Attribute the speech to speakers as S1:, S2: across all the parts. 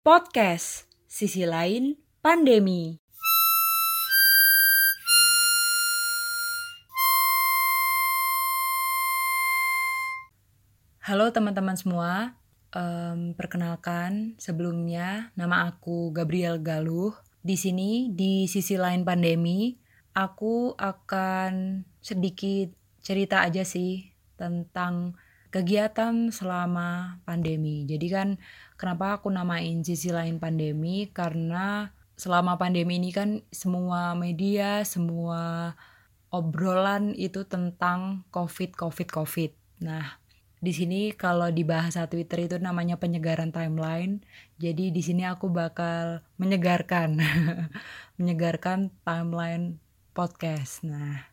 S1: Podcast Sisi Lain Pandemi. Halo teman-teman semua, um, perkenalkan sebelumnya nama aku Gabriel Galuh. Di sini di sisi lain pandemi, aku akan sedikit cerita aja sih tentang kegiatan selama pandemi. Jadi kan kenapa aku namain sisi lain pandemi karena selama pandemi ini kan semua media, semua obrolan itu tentang COVID, COVID, COVID. Nah, di sini kalau di bahasa Twitter itu namanya penyegaran timeline. Jadi di sini aku bakal menyegarkan menyegarkan timeline podcast. Nah,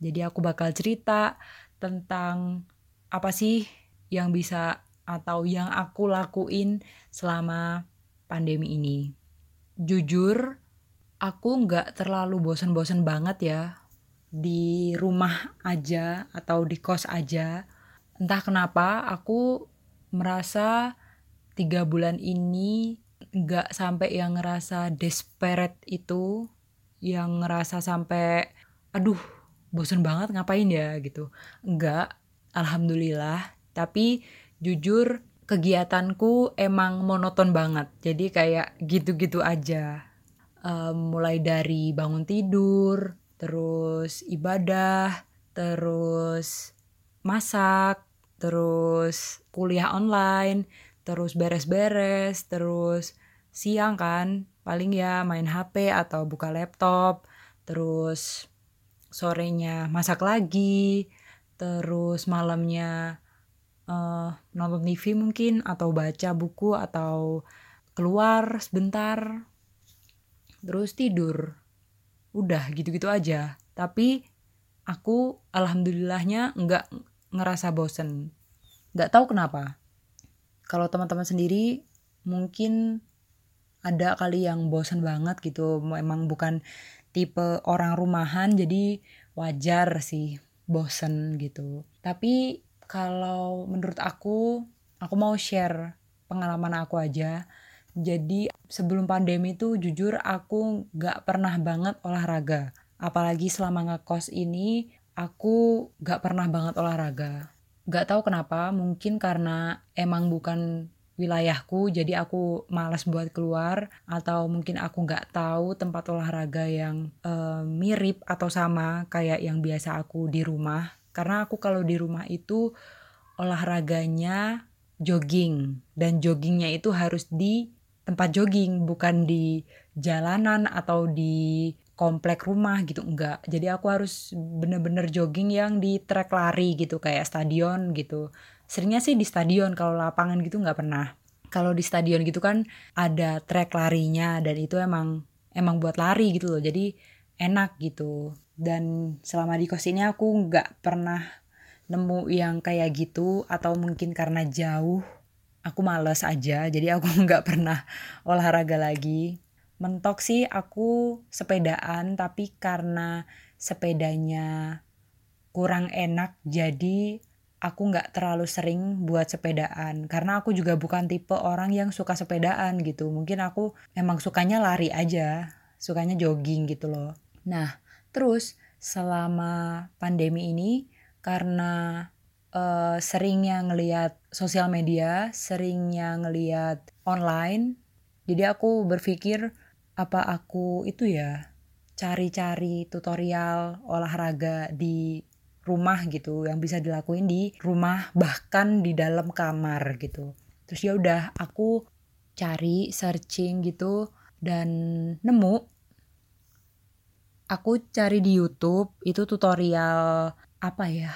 S1: jadi aku bakal cerita tentang apa sih yang bisa atau yang aku lakuin selama pandemi ini. Jujur, aku nggak terlalu bosen-bosen banget ya. Di rumah aja atau di kos aja. Entah kenapa aku merasa tiga bulan ini nggak sampai yang ngerasa desperate itu yang ngerasa sampai aduh bosen banget ngapain ya? gitu. Enggak alhamdulillah. Tapi jujur kegiatanku emang monoton banget. Jadi kayak gitu-gitu aja. Um, mulai dari bangun tidur terus ibadah terus masak terus kuliah online, terus beres-beres, terus siang kan paling ya main HP atau buka laptop, terus sorenya masak lagi, terus malamnya uh, nonton TV mungkin atau baca buku atau keluar sebentar, terus tidur. Udah gitu-gitu aja. Tapi aku alhamdulillahnya nggak ngerasa bosen. Gak tahu kenapa. Kalau teman-teman sendiri mungkin ada kali yang bosen banget gitu. Emang bukan tipe orang rumahan jadi wajar sih bosen gitu. Tapi kalau menurut aku, aku mau share pengalaman aku aja. Jadi sebelum pandemi tuh jujur aku gak pernah banget olahraga. Apalagi selama ngekos ini aku gak pernah banget olahraga. Gak tahu kenapa, mungkin karena emang bukan wilayahku, jadi aku malas buat keluar, atau mungkin aku gak tahu tempat olahraga yang uh, mirip atau sama kayak yang biasa aku di rumah. Karena aku kalau di rumah itu olahraganya jogging, dan joggingnya itu harus di tempat jogging, bukan di jalanan atau di komplek rumah gitu enggak jadi aku harus bener-bener jogging yang di trek lari gitu kayak stadion gitu seringnya sih di stadion kalau lapangan gitu nggak pernah. Kalau di stadion gitu kan ada trek larinya dan itu emang emang buat lari gitu loh jadi enak gitu. Dan selama di kos ini aku nggak pernah nemu yang kayak gitu atau mungkin karena jauh aku males aja jadi aku nggak pernah olahraga lagi. Mentok sih aku sepedaan tapi karena sepedanya kurang enak jadi aku nggak terlalu sering buat sepedaan. Karena aku juga bukan tipe orang yang suka sepedaan gitu. Mungkin aku emang sukanya lari aja. Sukanya jogging gitu loh. Nah terus selama pandemi ini karena uh, seringnya ngeliat sosial media seringnya ngeliat online jadi aku berpikir apa aku itu ya cari-cari tutorial olahraga di rumah gitu yang bisa dilakuin di rumah bahkan di dalam kamar gitu. Terus ya udah aku cari searching gitu dan nemu. Aku cari di YouTube itu tutorial apa ya?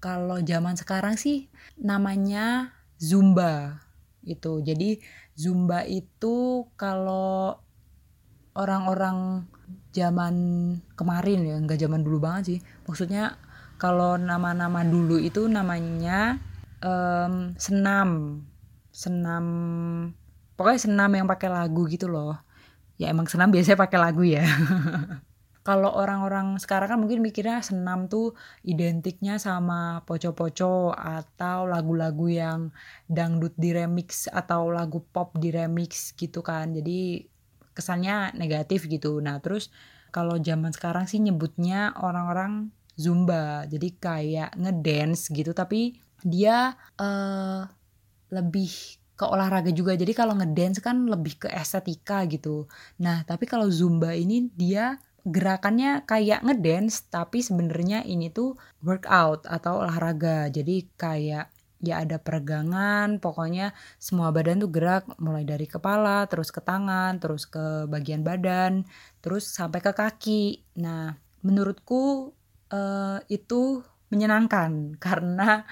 S1: Kalau zaman sekarang sih namanya Zumba itu. Jadi Zumba itu kalau orang-orang zaman kemarin ya nggak zaman dulu banget sih. Maksudnya kalau nama-nama dulu itu namanya um, senam. Senam pokoknya senam yang pakai lagu gitu loh. Ya emang senam biasanya pakai lagu ya. Kalau orang-orang sekarang kan mungkin mikirnya senam tuh identiknya sama poco-poco atau lagu-lagu yang dangdut di remix atau lagu pop di remix gitu kan. Jadi kesannya negatif gitu. Nah terus kalau zaman sekarang sih nyebutnya orang-orang zumba. Jadi kayak ngedance gitu tapi dia uh, lebih ke olahraga juga. Jadi kalau ngedance kan lebih ke estetika gitu. Nah tapi kalau zumba ini dia gerakannya kayak ngedance tapi sebenarnya ini tuh workout atau olahraga. Jadi kayak ya ada peregangan pokoknya semua badan tuh gerak mulai dari kepala terus ke tangan terus ke bagian badan terus sampai ke kaki. Nah menurutku uh, itu menyenangkan karena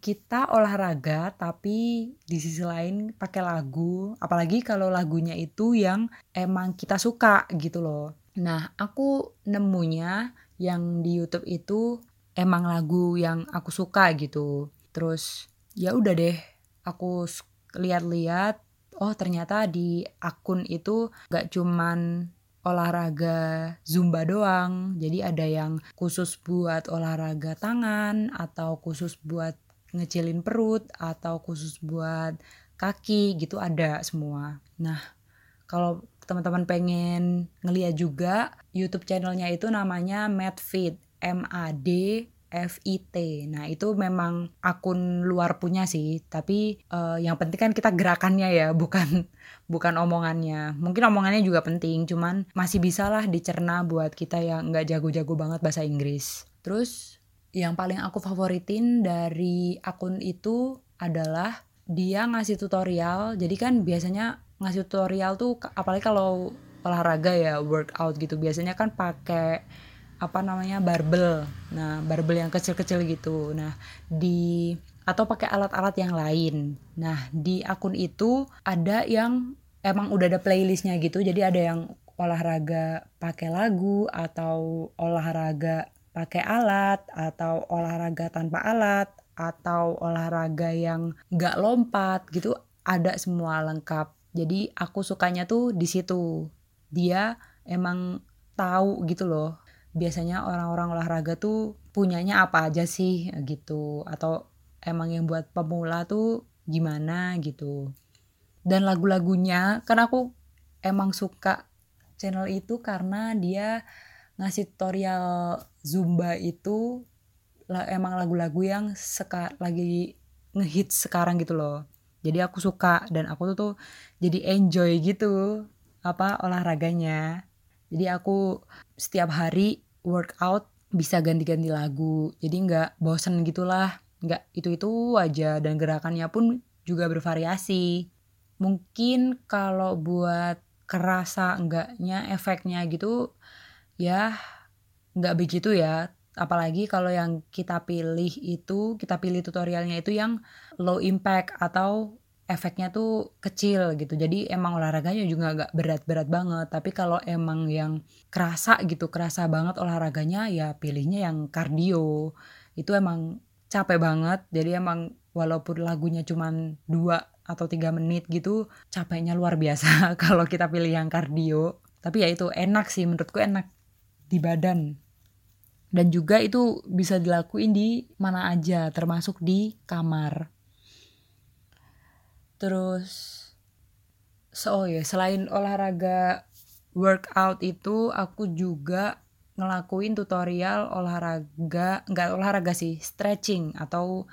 S1: kita olahraga tapi di sisi lain pakai lagu apalagi kalau lagunya itu yang emang kita suka gitu loh Nah, aku nemunya yang di YouTube itu emang lagu yang aku suka gitu. Terus ya udah deh, aku lihat-lihat, oh ternyata di akun itu gak cuman olahraga zumba doang. Jadi ada yang khusus buat olahraga tangan atau khusus buat ngecilin perut atau khusus buat kaki gitu ada semua. Nah, kalau teman-teman pengen ngeliat juga YouTube channelnya itu namanya Madfit M A D F I T. Nah, itu memang akun luar punya sih, tapi uh, yang penting kan kita gerakannya ya, bukan bukan omongannya. Mungkin omongannya juga penting, cuman masih bisa lah dicerna buat kita yang nggak jago-jago banget bahasa Inggris. Terus yang paling aku favoritin dari akun itu adalah dia ngasih tutorial. Jadi kan biasanya ngasih tutorial tuh apalagi kalau olahraga ya workout gitu biasanya kan pakai apa namanya barbel. Nah barbel yang kecil-kecil gitu. Nah di atau pakai alat-alat yang lain. Nah di akun itu ada yang emang udah ada playlistnya gitu. Jadi ada yang olahraga pakai lagu atau olahraga pakai alat atau olahraga tanpa alat atau olahraga yang nggak lompat gitu. Ada semua lengkap. Jadi aku sukanya tuh di situ. Dia emang tahu gitu loh biasanya orang-orang olahraga tuh punyanya apa aja sih gitu. Atau emang yang buat pemula tuh gimana gitu. Dan lagu-lagunya kan aku emang suka channel itu karena dia ngasih tutorial zumba itu emang lagu-lagu yang seka, lagi ngehits sekarang gitu loh. Jadi aku suka dan aku tuh tuh jadi enjoy gitu apa olahraganya jadi aku setiap hari workout bisa ganti-ganti lagu. Jadi nggak bosen gitulah. Nggak itu itu aja. Dan gerakannya pun juga bervariasi. Mungkin kalau buat kerasa enggaknya efeknya gitu ya nggak begitu ya. Apalagi kalau yang kita pilih itu kita pilih tutorialnya itu yang low impact atau efeknya tuh kecil gitu. Jadi emang olahraganya juga gak berat-berat banget. Tapi kalau emang yang kerasa gitu kerasa banget olahraganya ya pilihnya yang kardio. Itu emang capek banget. Jadi emang walaupun lagunya cuma dua atau tiga menit gitu capeknya luar biasa kalau kita pilih yang kardio. Tapi ya itu enak sih menurutku enak di badan. Dan juga itu bisa dilakuin di mana aja termasuk di kamar terus so oh ya selain olahraga workout itu aku juga ngelakuin tutorial olahraga nggak olahraga sih stretching atau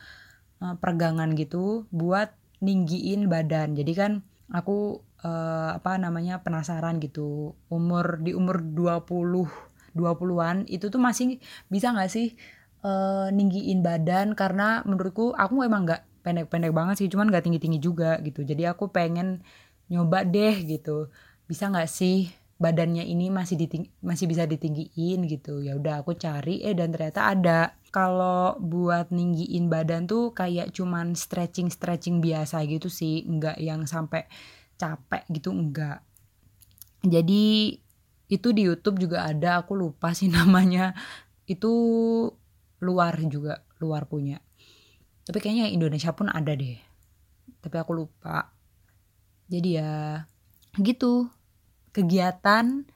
S1: uh, peregangan gitu buat ninggiin badan. Jadi kan aku uh, apa namanya penasaran gitu umur di umur 20 20-an itu tuh masih bisa nggak sih uh, ninggiin badan? Karena menurutku aku emang nggak pendek-pendek banget sih cuman nggak tinggi-tinggi juga gitu. Jadi aku pengen nyoba deh gitu. Bisa nggak sih badannya ini masih diting masih bisa ditinggiin gitu? Ya udah aku cari. Eh dan ternyata ada. Kalau buat ninggiin badan tuh kayak cuman stretching stretching biasa gitu sih. Nggak yang sampai capek gitu enggak jadi itu di YouTube juga ada. Aku lupa sih namanya. Itu luar juga luar punya tapi kayaknya Indonesia pun ada deh. Tapi aku lupa. Jadi ya gitu. Kegiatan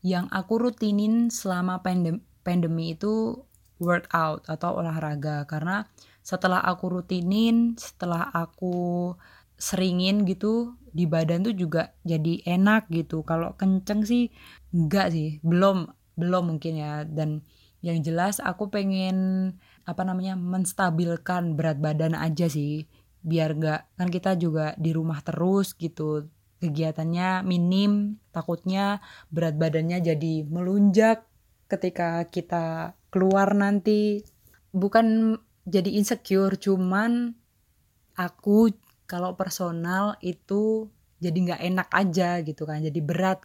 S1: yang aku rutinin selama pandem pandemi itu workout atau olahraga. Karena setelah aku rutinin, setelah aku seringin gitu di badan tuh juga jadi enak gitu. Kalau kenceng sih enggak sih, belum belum mungkin ya. Dan yang jelas aku pengen apa namanya menstabilkan berat badan aja sih biar gak kan kita juga di rumah terus gitu kegiatannya minim, takutnya berat badannya jadi melunjak ketika kita keluar nanti. Bukan jadi insecure, cuman aku kalau personal itu jadi nggak enak aja gitu kan, jadi berat.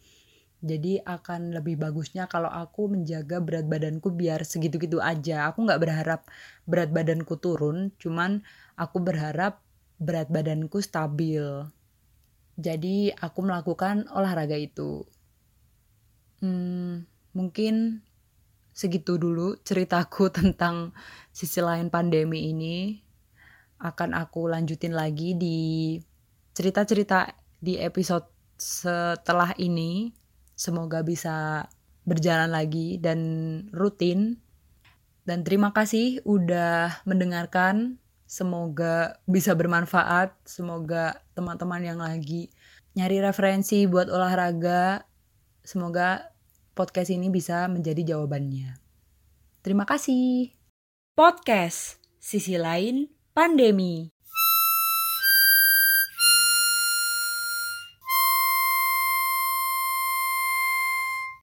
S1: Jadi akan lebih bagusnya kalau aku menjaga berat badanku biar segitu-gitu aja. Aku nggak berharap berat badanku turun, cuman aku berharap berat badanku stabil jadi aku melakukan olahraga itu. Hmm, mungkin segitu dulu ceritaku tentang sisi lain pandemi ini. Akan aku lanjutin lagi di cerita-cerita di episode setelah ini. Semoga bisa berjalan lagi dan rutin. Dan terima kasih udah mendengarkan Semoga bisa bermanfaat. Semoga teman-teman yang lagi nyari referensi buat olahraga, semoga podcast ini bisa menjadi jawabannya. Terima kasih. Podcast Sisi Lain Pandemi.